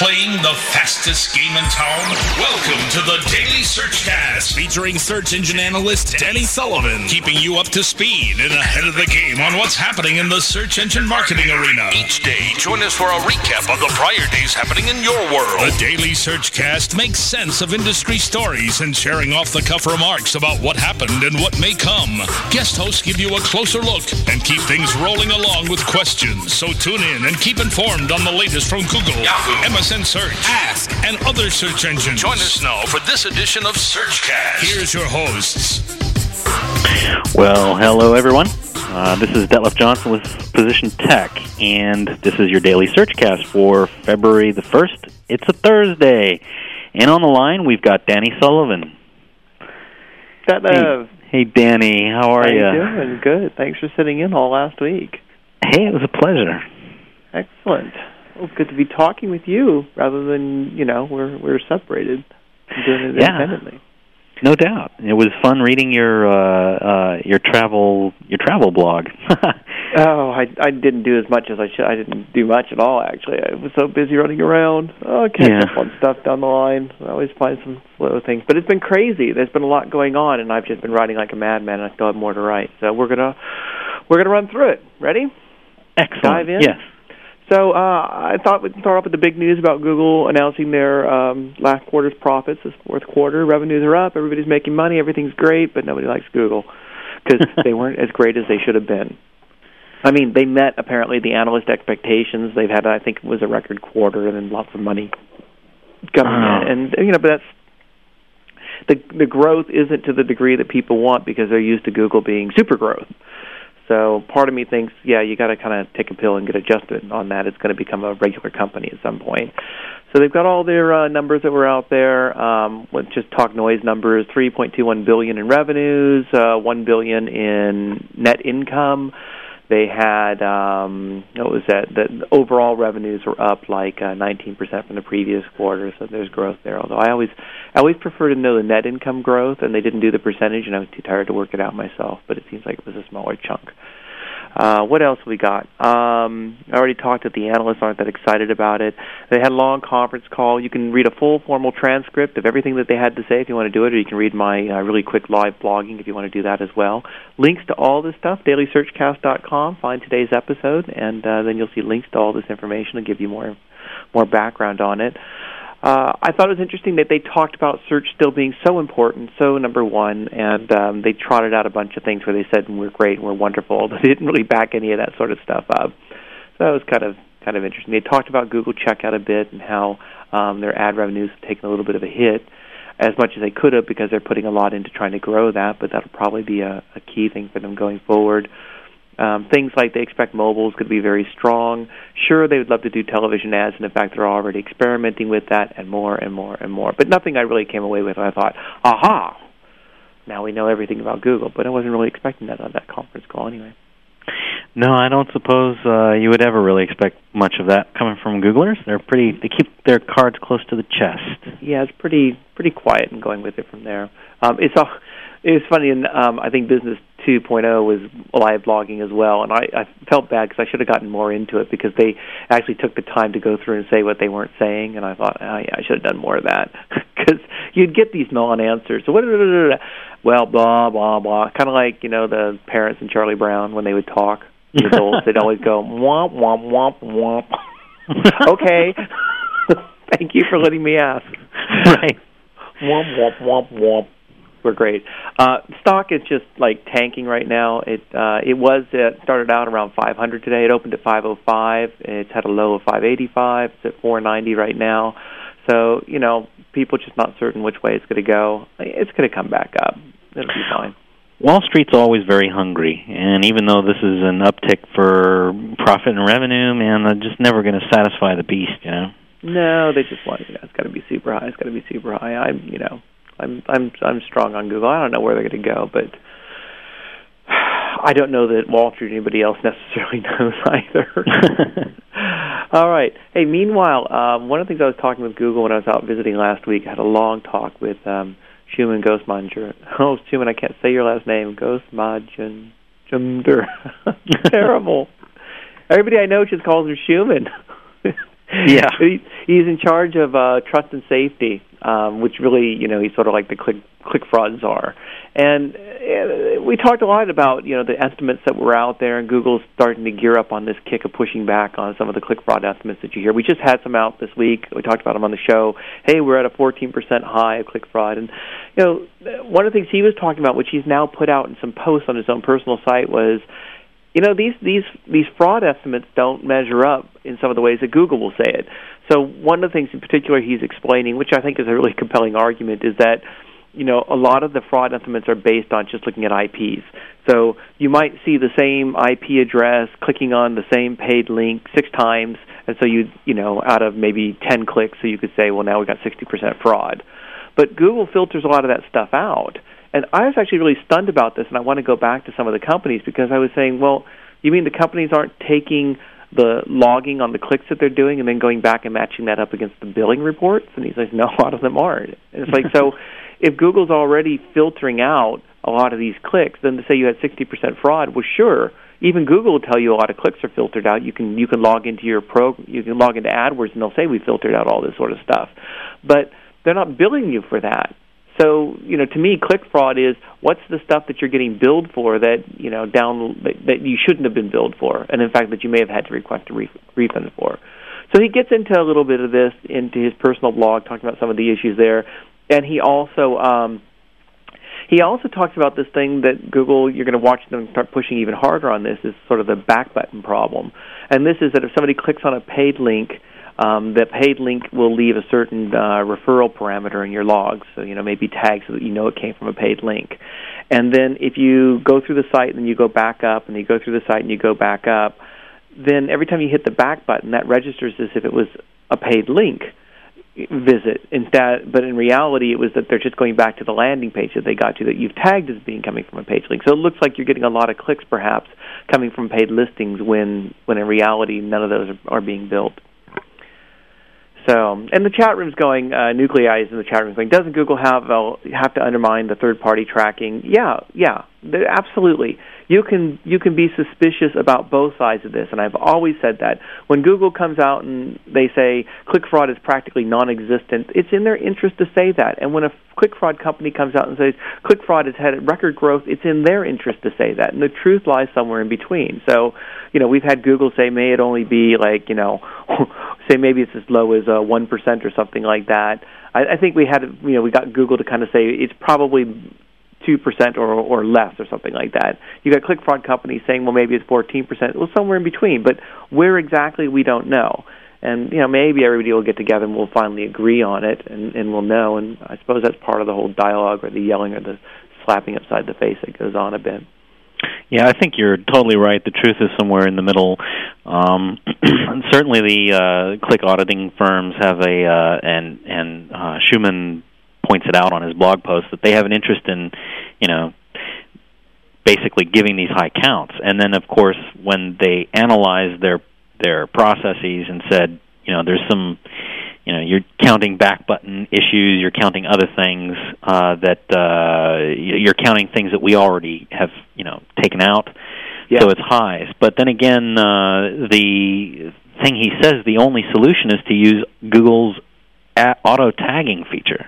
Playing the fastest game in town? Welcome to the Daily Searchcast, featuring search engine analyst Danny Sullivan, keeping you up to speed and ahead of the game on what's happening in the search engine marketing arena. Each day, join us for a recap of the prior days happening in your world. The Daily Searchcast makes sense of industry stories and sharing off the cuff remarks about what happened and what may come. Guest hosts give you a closer look and keep things rolling along with questions. So tune in and keep informed on the latest from Google, Yahoo, MSN Search, Ask, and other search engines. Join us now for this edition of Searchcast. Here's your hosts. Well, hello everyone. Uh, this is Detlev Johnson with Position Tech, and this is your daily searchcast for February the 1st. It's a Thursday. And on the line, we've got Danny Sullivan. Detlev. Hey, hey Danny, how are How you? you doing? Good. Thanks for sitting in all last week. Hey, it was a pleasure. Excellent. Well, it's good to be talking with you rather than you know we're we're separated, and doing it Yeah. independently. No doubt. It was fun reading your uh, uh, your travel your travel blog. Oh, I I didn't do as much as I should. I didn't do much at all actually. I was so busy running around. Oh, catch Yeah. up on stuff down the line. I always find some slow things, but it's been crazy. There's been a lot going on, and I've just been writing like a madman. And I still have more to write, so we're gonna we're gonna run through it. Ready? Excellent. Dive in? Yes. So uh, I thought we'd start off with the big news about Google announcing their um, last quarter's profits. This fourth quarter, revenues are up. Everybody's making money. Everything's great, but nobody likes Google because they weren't as great as they should have been. I mean, they met apparently the analyst expectations. They've had, I think, it was a record quarter, and then lots of money coming Wow. in. And you know, but that's the the growth isn't to the degree that people want because they're used to Google being super growth. So part of me thinks, yeah, you got to kind of take a pill and get adjusted on that. It's going to become a regular company at some point. So they've got all their uh, numbers that were out there. Um, let's just talk noise numbers: 3.21 billion in revenues, uh, 1 billion in net income. They had um, what was that? The overall revenues were up like uh, 19% from the previous quarter, so there's growth there. Although I always, I always prefer to know the net income growth, and they didn't do the percentage, and I was too tired to work it out myself. But it seems like it was a smaller chunk. Uh, what else we got? Um, I already talked that the analysts aren't that excited about it. They had a long conference call. You can read a full formal transcript of everything that they had to say if you want to do it, or you can read my uh, really quick live blogging if you want to do that as well. Links to all this stuff, dailysearchcast.com. Find today's episode, and uh, then you'll see links to all this information and give you more more background on it. Uh, I thought it was interesting that they talked about search still being so important, so number one, and um, they trotted out a bunch of things where they said we're great and we're wonderful, but they didn't really back any of that sort of stuff up. So that was kind of kind of interesting. They talked about Google Checkout a bit and how um, their ad revenues have taken a little bit of a hit, as much as they could have because they're putting a lot into trying to grow that. But that'll probably be a, a key thing for them going forward. Um, things like they expect mobile is going to be very strong. Sure, they would love to do television ads, and in fact, they're already experimenting with that, and more and more and more. But nothing I really came away with. I thought, aha, now we know everything about Google. But I wasn't really expecting that on that conference call anyway. No, I don't suppose uh, you would ever really expect much of that coming from Googlers. They're pretty. They keep their cards close to the chest. Yeah, it's pretty pretty quiet and going with it from there. Um, it's all. It's funny, and um, I think Business 2.0 was live blogging as well, and I, I felt bad because I should have gotten more into it because they actually took the time to go through and say what they weren't saying, and I thought, oh, yeah, I should have done more of that because you'd get these non-answers. So what? Well, blah blah blah. Kind of like you know the parents in Charlie Brown when they would talk. The adults, they'd always go womp womp womp womp. okay. Thank you for letting me ask. right. Womp womp womp womp. We're great. Uh, stock is just like tanking right now. It uh, it was it started out around 500 today. It opened at 505. It's had a low of 585. It's at 490 right now. So you know, people just not certain which way it's going to go. It's going to come back up. It'll be fine. Wall Street's always very hungry, and even though this is an uptick for profit and revenue, man, they're just never going to satisfy the beast, you know. No, they just want you know it's got to be super high. It's got to be super high. I'm you know I'm I'm I'm strong on Google. I don't know where they're going to go, but I don't know that Wall Street or anybody else necessarily knows either. All right. Hey, meanwhile, um, one of the things I was talking with Google when I was out visiting last week, I had a long talk with um, Shuman Ghostmanger. Oh, Shuman, I can't say your last name. Ghostmanger. Terrible. Everybody I know just calls him Shuman. Yeah, he's, he's in charge of uh, trust and safety, um, which really, you know, he's sort of like the click click fraud czar. And uh, we talked a lot about you know the estimates that were out there, and Google's starting to gear up on this kick of pushing back on some of the click fraud estimates that you hear. We just had some out this week. We talked about them on the show. Hey, we're at a 14% high of click fraud, and you know one of the things he was talking about, which he's now put out in some posts on his own personal site, was you know these these these fraud estimates don't measure up in some of the ways that Google will say it. So one of the things in particular he's explaining, which I think is a really compelling argument, is that you know, a lot of the fraud estimates are based on just looking at IPs. So you might see the same IP address clicking on the same paid link six times, and so you you know out of maybe ten clicks, so you could say, well, now we got sixty percent fraud. But Google filters a lot of that stuff out, and I was actually really stunned about this, and I want to go back to some of the companies because I was saying, well, you mean the companies aren't taking the logging on the clicks that they're doing and then going back and matching that up against the billing reports? And he's like, no, a lot of them aren't. And it's like so if Google's already filtering out a lot of these clicks, then to say you had 60% fraud, well, sure, even Google will tell you a lot of clicks are filtered out. You can you can log into your pro, you can log into AdWords, and they'll say we filtered out all this sort of stuff, but they're not billing you for that. So you know, to me, click fraud is what's the stuff that you're getting billed for that you know down that, that you shouldn't have been billed for, and in fact that you may have had to request a ref- refund for. So he gets into a little bit of this into his personal blog, talking about some of the issues there and he also um, he also talks about this thing that Google you're going to watch them start pushing even harder on this is sort of the back button problem, and this is that if somebody clicks on a paid link. Um, that paid link will leave a certain uh, referral parameter in your logs, so you know maybe tags so that you know it came from a paid link. And then if you go through the site and then you go back up, and you go through the site and you go back up, then every time you hit the back button, that registers as if it was a paid link visit. Instead but in reality it was that they're just going back to the landing page that they got to that you've tagged as being coming from a page link. So it looks like you're getting a lot of clicks perhaps coming from paid listings when when in reality none of those are, are being built so and the chat room's going uh, nuclei is in the chat room going doesn't google have uh, have to undermine the third party tracking? Yeah yeah absolutely you can you can be suspicious about both sides of this and I've always said that. When Google comes out and they say click fraud is practically non-existent it's in their interest to say that. And when a click fraud company comes out and says click fraud has had record growth it's in their interest to say that. And the truth lies somewhere in between. So you know we've had Google say may it only be like you know say maybe it's as low as uh, 1% or something like that. I, I think we had you know we got Google to kind of say it's probably two percent or or less or something like that. You got click fraud companies saying, well, maybe it's fourteen percent. Well, somewhere in between, but where exactly we don't know. And you know, maybe everybody will get together and we'll finally agree on it, and and we'll know. And I suppose that's part of the whole dialogue or the yelling or the slapping upside the face that goes on a bit. Yeah, I think you're totally right. The truth is somewhere in the middle. Um, certainly, the uh, click auditing firms have a uh, and and uh, Shuman points it out on his blog post that they have an interest in, you know, basically giving these high counts. And then, of course, when they analyzed their their processes and said, you know, there's some, you know, you're counting back button issues, you're counting other things uh, that uh, you're counting things that we already have, you know, taken out. Yeah. So it's highs. But then again, uh, the thing he says the only solution is to use Google's auto tagging feature.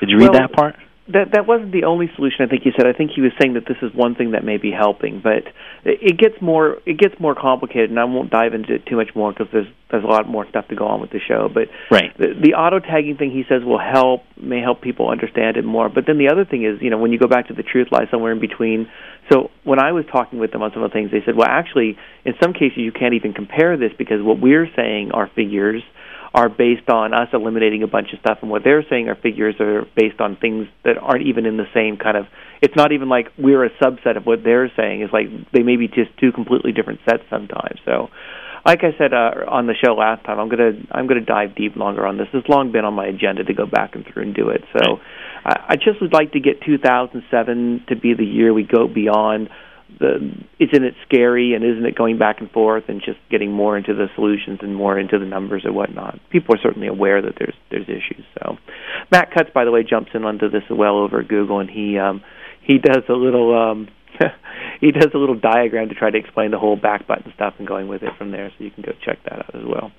Did you read well, that part? That that wasn't the only solution. I think he said. I think he was saying that this is one thing that may be helping, but it gets more it gets more complicated, and I won't dive into it too much more because there's there's a lot more stuff to go on with the show. But right. the, the auto tagging thing he says will help may help people understand it more. But then the other thing is, you know, when you go back to the truth lies somewhere in between. So when I was talking with them on some of the things, they said, well, actually, in some cases you can't even compare this because what we're saying are figures are based on us eliminating a bunch of stuff, and what they're saying our figures are based on things that aren't even in the same kind of. It's not even like we're a subset of what they're saying. It's like they may be just two completely different sets sometimes. So, like I said uh, on the show last time, I'm gonna I'm gonna dive deep longer on this. It's long been on my agenda to go back and through and do it. So, I, I just would like to get 2007 to be the year we go beyond the isn't it scary and isn't it going back and forth and just getting more into the solutions and more into the numbers and whatnot. People are certainly aware that there's there's issues. So Matt Cutts, by the way, jumps in onto this well over Google and he um he does a little um he does a little diagram to try to explain the whole back button stuff and going with it from there so you can go check that out as well.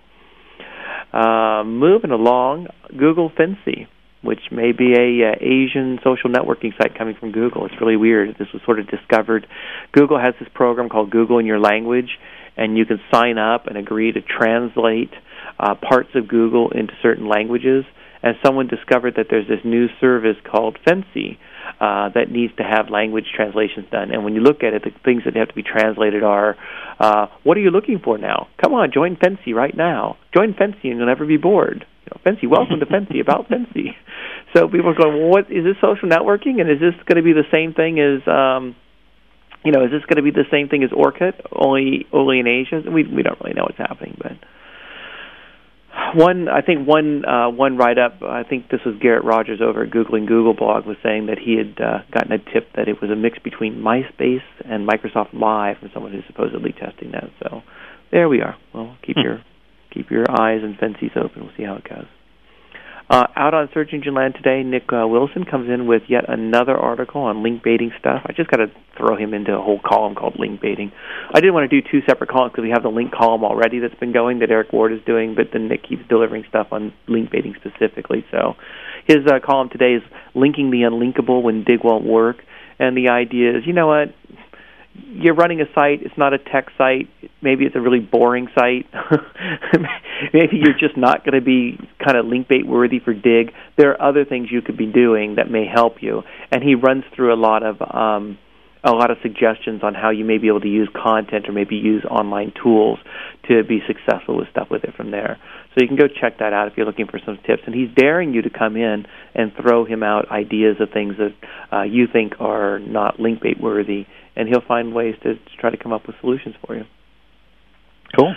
Uh, moving along, Google Fincy, which may be a uh, Asian social networking site coming from Google. It's really weird. This was sort of discovered. Google has this program called Google in Your Language, and you can sign up and agree to translate uh, parts of Google into certain languages. And someone discovered that there's this new service called Fincy uh, that needs to have language translations done. And when you look at it, the things that have to be translated are, uh, what are you looking for now? Come on, join Fincy right now. Join Fincy and you'll never be bored. Fincy, welcome to Fincy about Fincy. So people are going, well, what is this social networking? And is this going to be the same thing as, um, you know, is this going to be the same thing as Orkut, only only in Asia? We we don't really know what's happening, but one, I think one uh, one write up. I think this was Garrett Rogers over at Googling Google blog was saying that he had uh, gotten a tip that it was a mix between MySpace and Microsoft Live from someone who's supposedly testing that. So there we are. Well, keep hmm. your keep your eyes and fences open. We'll see how it goes. Uh, out on Search Engine Land today, Nick uh, Wilson comes in with yet another article on link baiting stuff. I just got to throw him into a whole column called link baiting. I didn't want to do two separate columns because we have the link column already that's been going that Eric Ward is doing, but then Nick keeps delivering stuff on link baiting specifically. So his uh, column today is linking the unlinkable when Digg won't work. And the idea is, you know what? You're running a site, it's not a tech site, maybe it's a really boring site. maybe you're just not going to be kind of link bait worthy for Digg. There are other things you could be doing that may help you. And he runs through a lot of um a lot of suggestions on how you may be able to use content or maybe use online tools to be successful with stuff with it from there. So you can go check that out if you're looking for some tips. And he's daring you to come in and throw him out ideas of things that uh, you think are not link bait worthy and he'll find ways to, to try to come up with solutions for you. Cool.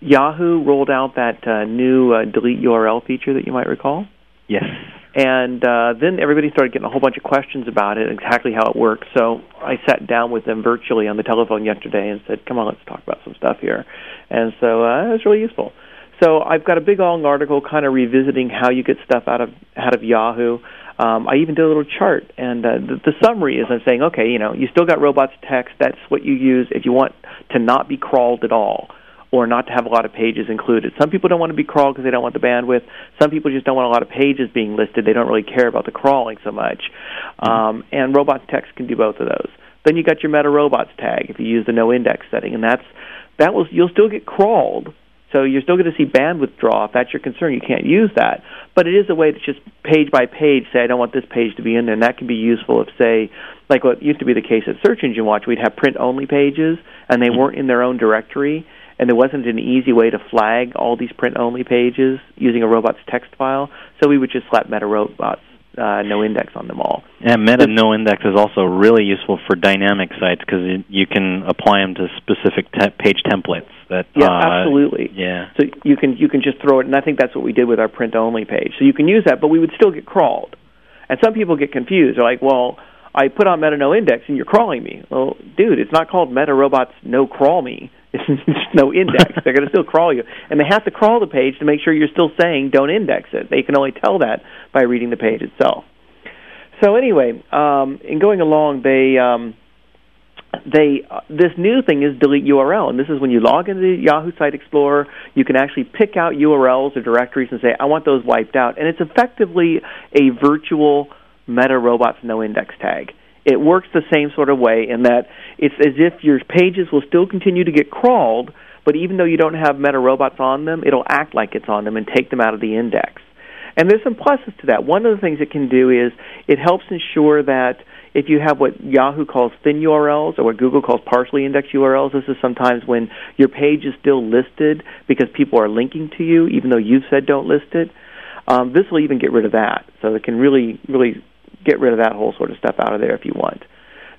Yahoo rolled out that uh, new uh, delete URL feature that you might recall. Yes. And uh, then everybody started getting a whole bunch of questions about it, exactly how it works. So I sat down with them virtually on the telephone yesterday and said, "Come on, let's talk about some stuff here." And so uh, it was really useful. So I've got a big long article, kind of revisiting how you get stuff out of out of Yahoo. Um, I even did a little chart, and uh, the, the summary is I'm saying, okay, you know, you still got robots text. That's what you use if you want to not be crawled at all, or not to have a lot of pages included. Some people don't want to be crawled because they don't want the bandwidth. Some people just don't want a lot of pages being listed. They don't really care about the crawling so much. Mm-hmm. Um, and robots text can do both of those. Then you got your meta robots tag if you use the no index setting, and that's that will you'll still get crawled so you're still going to see bandwidth draw. If that's your concern, you can't use that. But it is a way to just page by page say, I don't want this page to be in there. And that can be useful if, say, like what used to be the case at Search Engine Watch, we'd have print only pages and they weren't in their own directory. And there wasn't an easy way to flag all these print only pages using a robot's text file. So we would just slap meta robots uh, no index on them all. And meta no index is also really useful for dynamic sites because you can apply them to specific te- page templates. That yeah, uh, absolutely. Yeah. So you can you can just throw it, and I think that's what we did with our print only page. So you can use that, but we would still get crawled. And some people get confused. They're like, well. I put on meta no index and you're crawling me. Well, dude, it's not called meta robots no crawl me. It's no index. They're going to still crawl you, and they have to crawl the page to make sure you're still saying don't index it. They can only tell that by reading the page itself. So anyway, um, in going along, they um, they uh, this new thing is delete URL, and this is when you log into Yahoo Site Explorer, you can actually pick out URLs or directories and say I want those wiped out, and it's effectively a virtual Meta Robots No Index tag it works the same sort of way in that it's as if your pages will still continue to get crawled, but even though you don't have meta robots on them, it'll act like it's on them and take them out of the index. And there's some pluses to that. One of the things it can do is it helps ensure that if you have what Yahoo calls thin URLs or what Google calls partially indexed URLs, this is sometimes when your page is still listed because people are linking to you, even though you've said don't list it. Um, this will even get rid of that, so it can really, really get rid of that whole sort of stuff out of there if you want.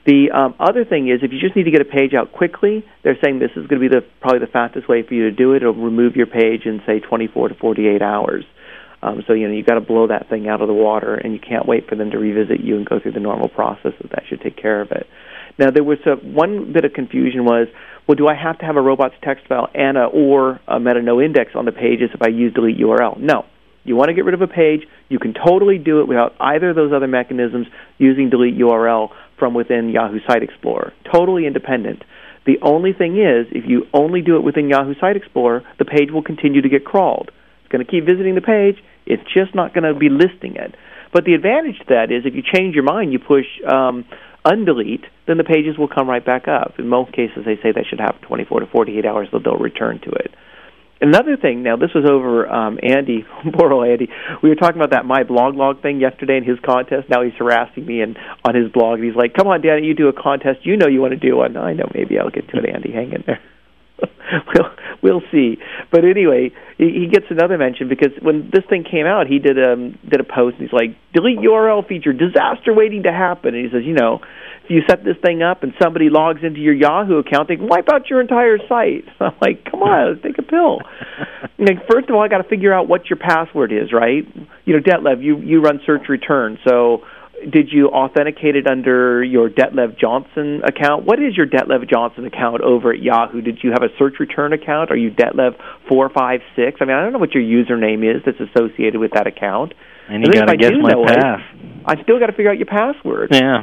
The um, other thing is, if you just need to get a page out quickly, they're saying this is going to be the probably the fastest way for you to do it. It'll remove your page in say 24 to 48 hours. Um, so you know you've got to blow that thing out of the water, and you can't wait for them to revisit you and go through the normal process. That that should take care of it. Now there was a, one bit of confusion was, well, do I have to have a robots text file and a or a meta no index on the pages if I use delete URL? No, you want to get rid of a page, you can totally do it without either of those other mechanisms using delete URL from within Yahoo Site Explorer. Totally independent. The only thing is, if you only do it within Yahoo Site Explorer, the page will continue to get crawled. It's going to keep visiting the page. It's just not going to be listing it. But the advantage to that is if you change your mind, you push um, undelete, then the pages will come right back up. In most cases, they say that should happen 24 to 48 hours, so they'll return to it. Another thing, now this was over um, Andy, poor old Andy. We were talking about that MyBlogLog thing yesterday in his contest. Now he's harassing me and on his blog. And he's like, "Come on, Danny, you do a contest. You know you want to do one." I know, maybe I'll get to it. Andy, hang in there. we'll we'll see. But anyway, he, he gets another mention because when this thing came out, he did um did a post. and He's like, "Delete URL feature, disaster waiting to happen." And he says, "You know, you set this thing up and somebody logs into your Yahoo account, they can wipe out your entire site." I'm like, "Come on, let's take a pill." like, first of all, I got to figure out what your password is, right? You know, Detlev, you you run search return, so did you authenticate it under your Detlev Johnson account? What is your Detlev Johnson account over at Yahoo? Did you have a search return account? Are you Detlev four five six? I mean, I don't know what your username is that's associated with that account. And you got to guess my pass. I still got to figure out your password. Yeah.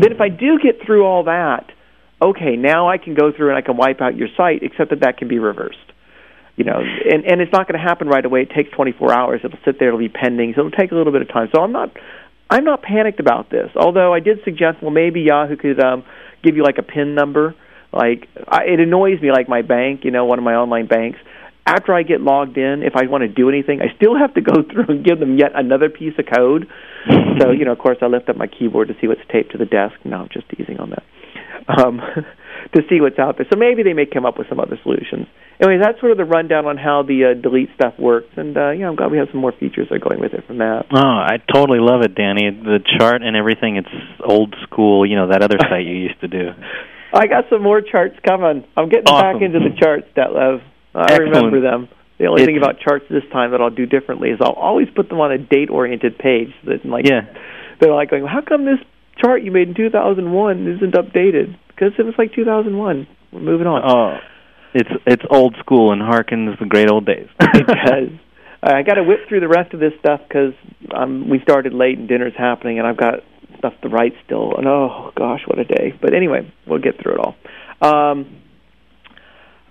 Then if I do get through all that, okay, now I can go through and I can wipe out your site, except that that can be reversed. You know, and and it's not going to happen right away. It takes 24 hours. It'll sit there. It'll be pending. So it'll take a little bit of time. So I'm not I'm not panicked about this. Although I did suggest, well, maybe Yahoo could um, give you like a PIN number. Like I, it annoys me, like my bank, you know, one of my online banks. After I get logged in, if I want to do anything, I still have to go through and give them yet another piece of code. so, you know, of course, I lift up my keyboard to see what's taped to the desk. No, I'm just teasing on that. Um, to see what's out there. So maybe they may come up with some other solutions. Anyway, that's sort of the rundown on how the uh, delete stuff works, and uh, yeah, I'm glad we have some more features that are going with it from that. Oh, I totally love it, Danny. The chart and everything, it's old school, you know, that other site you used to do. I got some more charts coming. I'm getting awesome. back into the charts, Detlev. I Excellent. remember them. The only it's, thing about charts this time that I'll do differently is I'll always put them on a date-oriented page. That like, yeah. they're like going, "How come this chart you made in 2001 isn't updated?" Because it was like 2001. We're moving on. Oh, it's it's old school and harkens the great old days. it does. I got to whip through the rest of this stuff because um, we started late and dinner's happening, and I've got stuff to write still. And oh gosh, what a day! But anyway, we'll get through it all. Um,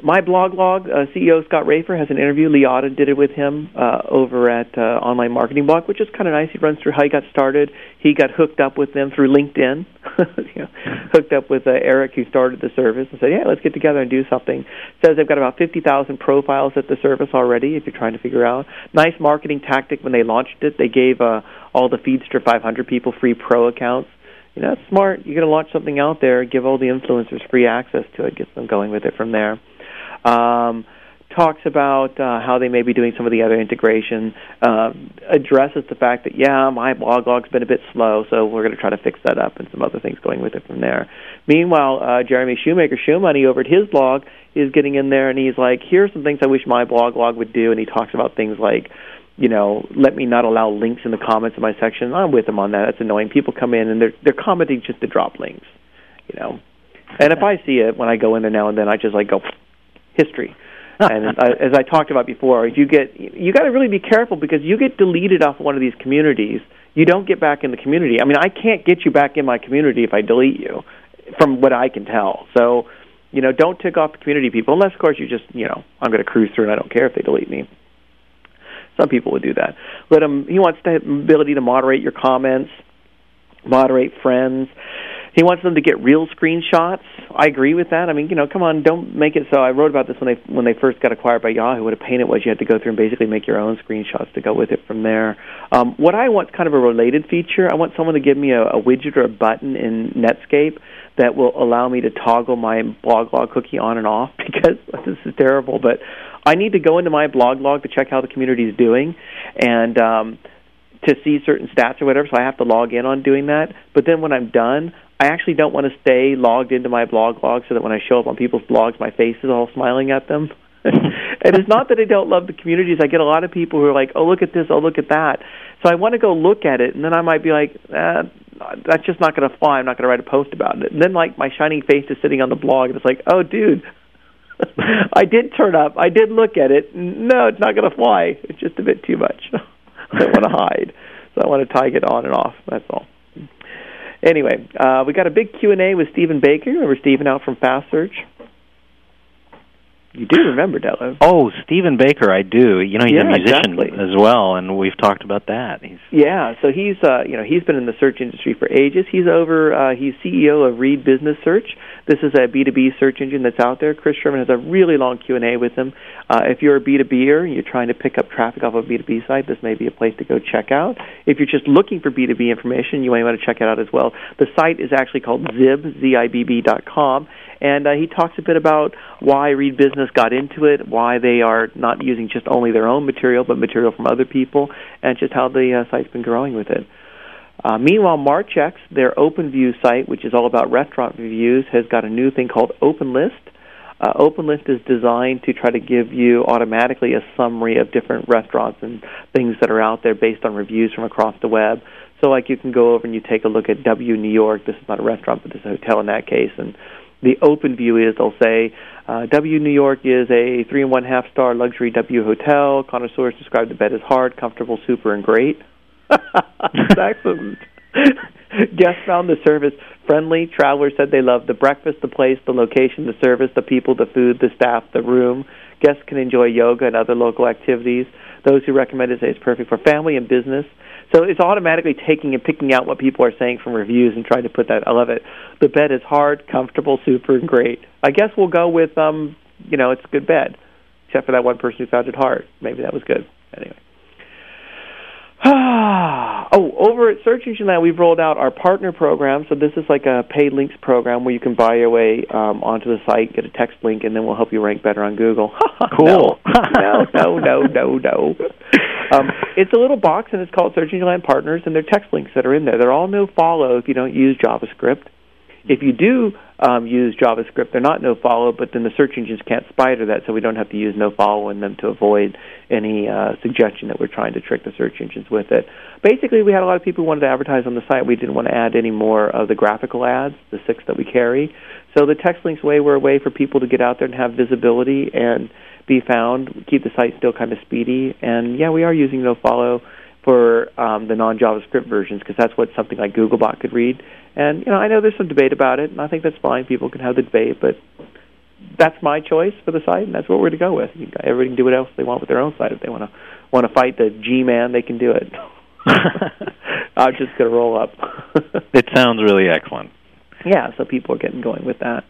MyBlogLog, uh, CEO Scott Rafer has an interview. Lee Odden did it with him uh, over at uh, Online Marketing Blog, which is kind of nice. He runs through how he got started. He got hooked up with them through LinkedIn. you know, hooked up with uh, Eric, who started the service, and said, "Yeah, let's get together and do something." Says they've got about fifty thousand profiles at the service already. If you're trying to figure out, nice marketing tactic when they launched it. They gave uh, all the Feedster 500 people free pro accounts you know, it's smart. You're going to launch something out there, give all the influencers free access to it, get them going with it from there. Um, talks about uh, how they may be doing some of the other integration, uh, addresses the fact that, yeah, MyBlogLog's been a bit slow, so we're going to try to fix that up and some other things going with it from there. Meanwhile, uh, Jeremy Shoemaker, ShoeMoney, over at his blog, is getting in there and he's like, here's some things I wish MyBlogLog would do, and he talks about things like, you know, let me not allow links in the comments of my section. I'm with him on that. That's annoying. People come in and they're they're commenting just to drop links, you know. And if I see it when I go in there now and then, I just like go history. and uh, as I talked about before, you get you got to really be careful because you get deleted off one of these communities, you don't get back in the community. I mean, I can't get you back in my community if I delete you, from what I can tell. So, you know, don't tick off the community people unless, of course, you just you know I'm going to cruise through and I don't care if they delete me. Some people would do that. Let him. He wants the ability to moderate your comments, moderate friends. He wants them to get real screenshots. I agree with that. I mean, you know, come on, don't make it so. I wrote about this when they when they first got acquired by Yahoo. What a pain it was. You had to go through and basically make your own screenshots to go with it from there. Um, what I want, kind of a related feature. I want someone to give me a, a widget or a button in Netscape that will allow me to toggle my blog log cookie on and off because this is terrible. But I need to go into MyBlogLog to check how the community is doing, and um, to see certain stats or whatever. So I have to log in on doing that. But then when I'm done, I actually don't want to stay logged into MyBlogLog so that when I show up on people's blogs, my face is all smiling at them. and it's not that I don't love the communities. I get a lot of people who are like, "Oh, look at this! Oh, look at that!" So I want to go look at it, and then I might be like, eh, "That's just not going to fly. I'm not going to write a post about it." And then like my shining face is sitting on the blog, and it's like, "Oh, dude, I did turn up. I did look at it. No, it's not going to fly. It's just a bit too much. I want to hide, so I want to tag it on and off. That's all." Anyway, uh, we got a big Q and A with Stephen Baker. Remember Stephen out from Fast Search? You do remember Delo? Oh, Stephen Baker, I do. You know, he's yeah, a musician exactly. as well, and we've talked about that. He's yeah, so he's uh, you know he's been in the search industry for ages. He's over. Uh, he's CEO of Reed Business Search. This is a B2B search engine that's out there. Chris Sherman has a really long Q and A with him. Uh, if you're a B2Ber and you're trying to pick up traffic off a B2B site, this may be a place to go check out. If you're just looking for B2B information, you may want to check it out as well. The site is actually called Zibb Z-I-B-B dot com and uh, he talks a bit about why Reed Business got into it, why they are not using just only their own material, but material from other people, and just how the uh, site's been growing with it. Uh, meanwhile, Marchex, their OpenView site, which is all about restaurant reviews, has got a new thing called OpenList. Uh, OpenList is designed to try to give you automatically a summary of different restaurants and things that are out there based on reviews from across the web. So, like, you can go over and you take a look at W New York. This is not a restaurant, but this is a hotel in that case, and the open view is they'll say uh, W New York is a three and one half star luxury W hotel. Connoisseurs describe the bed as hard, comfortable, super, and great. excellent. Guests found the service friendly. Travelers said they loved the breakfast, the place, the location, the service, the people, the food, the staff, the room. Guests can enjoy yoga and other local activities. Those who recommend it say it's perfect for family and business. So it's automatically taking and picking out what people are saying from reviews and trying to put that. I love it. The bed is hard, comfortable, super, great. I guess we'll go with um, you know, it's a good bed, except for that one person who found it hard. Maybe that was good. Anyway. oh, over at Search Engine Land, we've rolled out our partner program. So this is like a paid links program where you can buy your way um, onto the site, get a text link, and then we'll help you rank better on Google. cool. no, no, no, no, no. Um, it's a little box, and it's called Search Engine Land Partners, and they're text links that are in there. They're all no follow if you don't use JavaScript. If you do um, use JavaScript, they're not no follow, but then the search engines can't spider that, so we don't have to use no follow in them to avoid any uh, suggestion that we're trying to trick the search engines with it. Basically, we had a lot of people who wanted to advertise on the site. We didn't want to add any more of the graphical ads, the six that we carry. So the text links way were a way for people to get out there and have visibility and be found, keep the site still kind of speedy. And yeah, we are using no follow for um, the non JavaScript versions because that's what something like Googlebot could read. And you know, I know there's some debate about it, and I think that's fine. People can have the debate, but that's my choice for the site, and that's what we're going to go with. You, everybody can do what else they want with their own site. If they want to want to fight the G-man, they can do it. I'm just going to roll up. it sounds really excellent. Yeah, so people are getting going with that.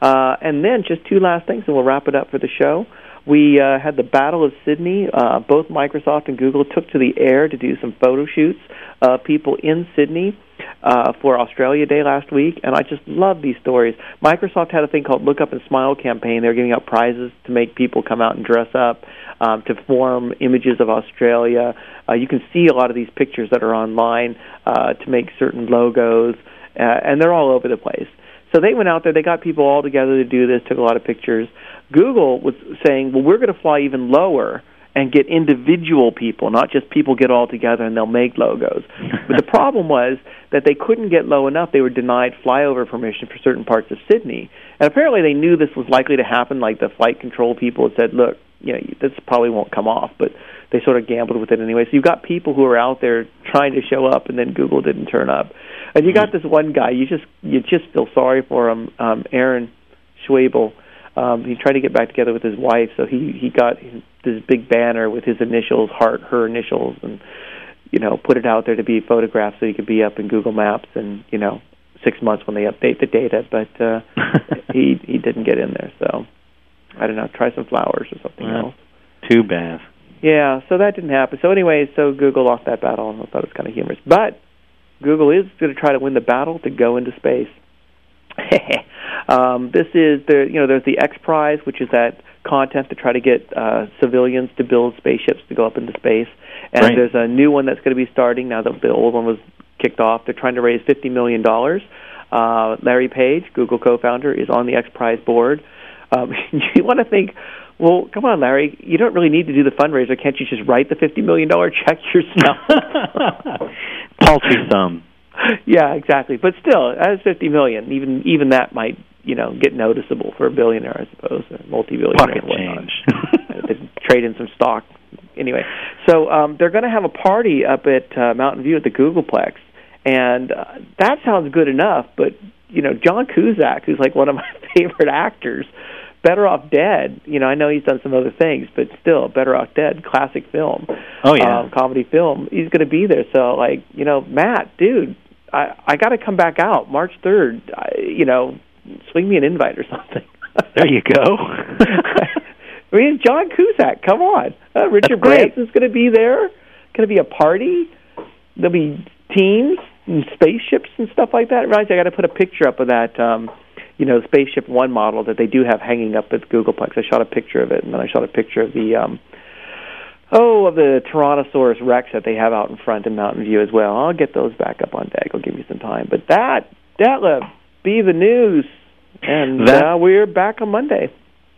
Uh, and then just two last things, and we'll wrap it up for the show. We uh, had the Battle of Sydney. Uh, both Microsoft and Google took to the air to do some photo shoots of people in Sydney uh, for Australia Day last week, and I just love these stories. Microsoft had a thing called Look Up and Smile campaign. They're giving out prizes to make people come out and dress up, um, to form images of Australia. Uh, you can see a lot of these pictures that are online uh, to make certain logos, uh, and they're all over the place. So they went out there, they got people all together to do this, took a lot of pictures. Google was saying, well, we're going to fly even lower and get individual people, not just people get all together and they'll make logos. but the problem was that they couldn't get low enough. They were denied flyover permission for certain parts of Sydney. And apparently they knew this was likely to happen, like the flight control people had said, look, you know, this probably won't come off, but they sort of gambled with it anyway. So you've got people who are out there trying to show up and then Google didn't turn up. And you got this one guy, you just you just feel sorry for him, um Aaron Schwabel um, he tried to get back together with his wife, so he he got his, this big banner with his initials, heart, her initials, and you know put it out there to be photographed so he could be up in Google Maps and you know six months when they update the data. But uh, he he didn't get in there, so I don't know. Try some flowers or something well, else. Too bad. Yeah, so that didn't happen. So anyway, so Google lost that battle, and I thought it was kind of humorous. But Google is going to try to win the battle to go into space. um, this is the you know there's the X Prize, which is that contest to try to get uh, civilians to build spaceships to go up into space, and right. there's a new one that's going to be starting now that the old one was kicked off. They're trying to raise fifty million dollars. Uh, Larry Page, Google co-founder, is on the X Prize board. Um, you want to think, well, come on, Larry, you don't really need to do the fundraiser. Can't you just write the fifty million dollar check yourself? Paltry sum. yeah, exactly. But still, as fifty million, even even that might you know get noticeable for a billionaire, I suppose, a multi-billionaire. Pocket change. they trade in some stock. Anyway, so um, they're going to have a party up at uh, Mountain View at the Googleplex, and uh, that sounds good enough. But you know, John Cusack, who's like one of my favorite actors, Better Off Dead. You know, I know he's done some other things, but still, Better Off Dead, classic film. Oh yeah, um, comedy film. He's going to be there. So, like, you know, Matt, dude, I I got to come back out March third. You know, swing me an invite or something. there you go. I mean, John Cusack. Come on, uh, Richard Branson's going to be there. Going to be a party. There'll be teams and spaceships and stuff like that. Right? I got to put a picture up of that. um you know, Spaceship One model that they do have hanging up at Googleplex. I shot a picture of it, and then I shot a picture of the um, oh of the Tyrannosaurus Rex that they have out in front in Mountain View as well. I'll get those back up on deck. I'll give you some time. But that that will be the news, and that, uh, we're back on Monday.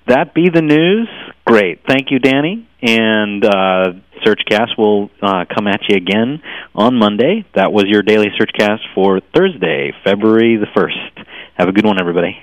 That be the news. Great, thank you, Danny. And uh, Searchcast will uh, come at you again on Monday. That was your daily Searchcast for Thursday, February the first. Have a good one, everybody.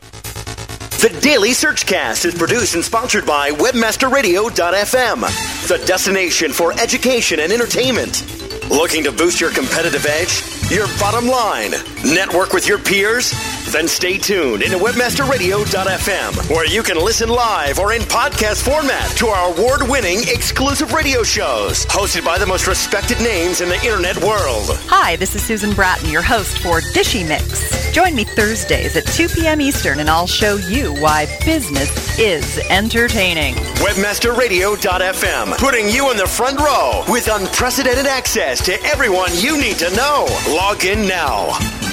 The Daily Searchcast is produced and sponsored by WebmasterRadio.fm, the destination for education and entertainment. Looking to boost your competitive edge? Your bottom line? Network with your peers? Then stay tuned into webmasterradio.fm, where you can listen live or in podcast format to our award winning exclusive radio shows, hosted by the most respected names in the internet world. Hi, this is Susan Bratton, your host for Dishy Mix. Join me Thursdays at 2 p.m. Eastern, and I'll show you why business is entertaining. Webmasterradio.fm, putting you in the front row with unprecedented access to everyone you need to know. Log in now.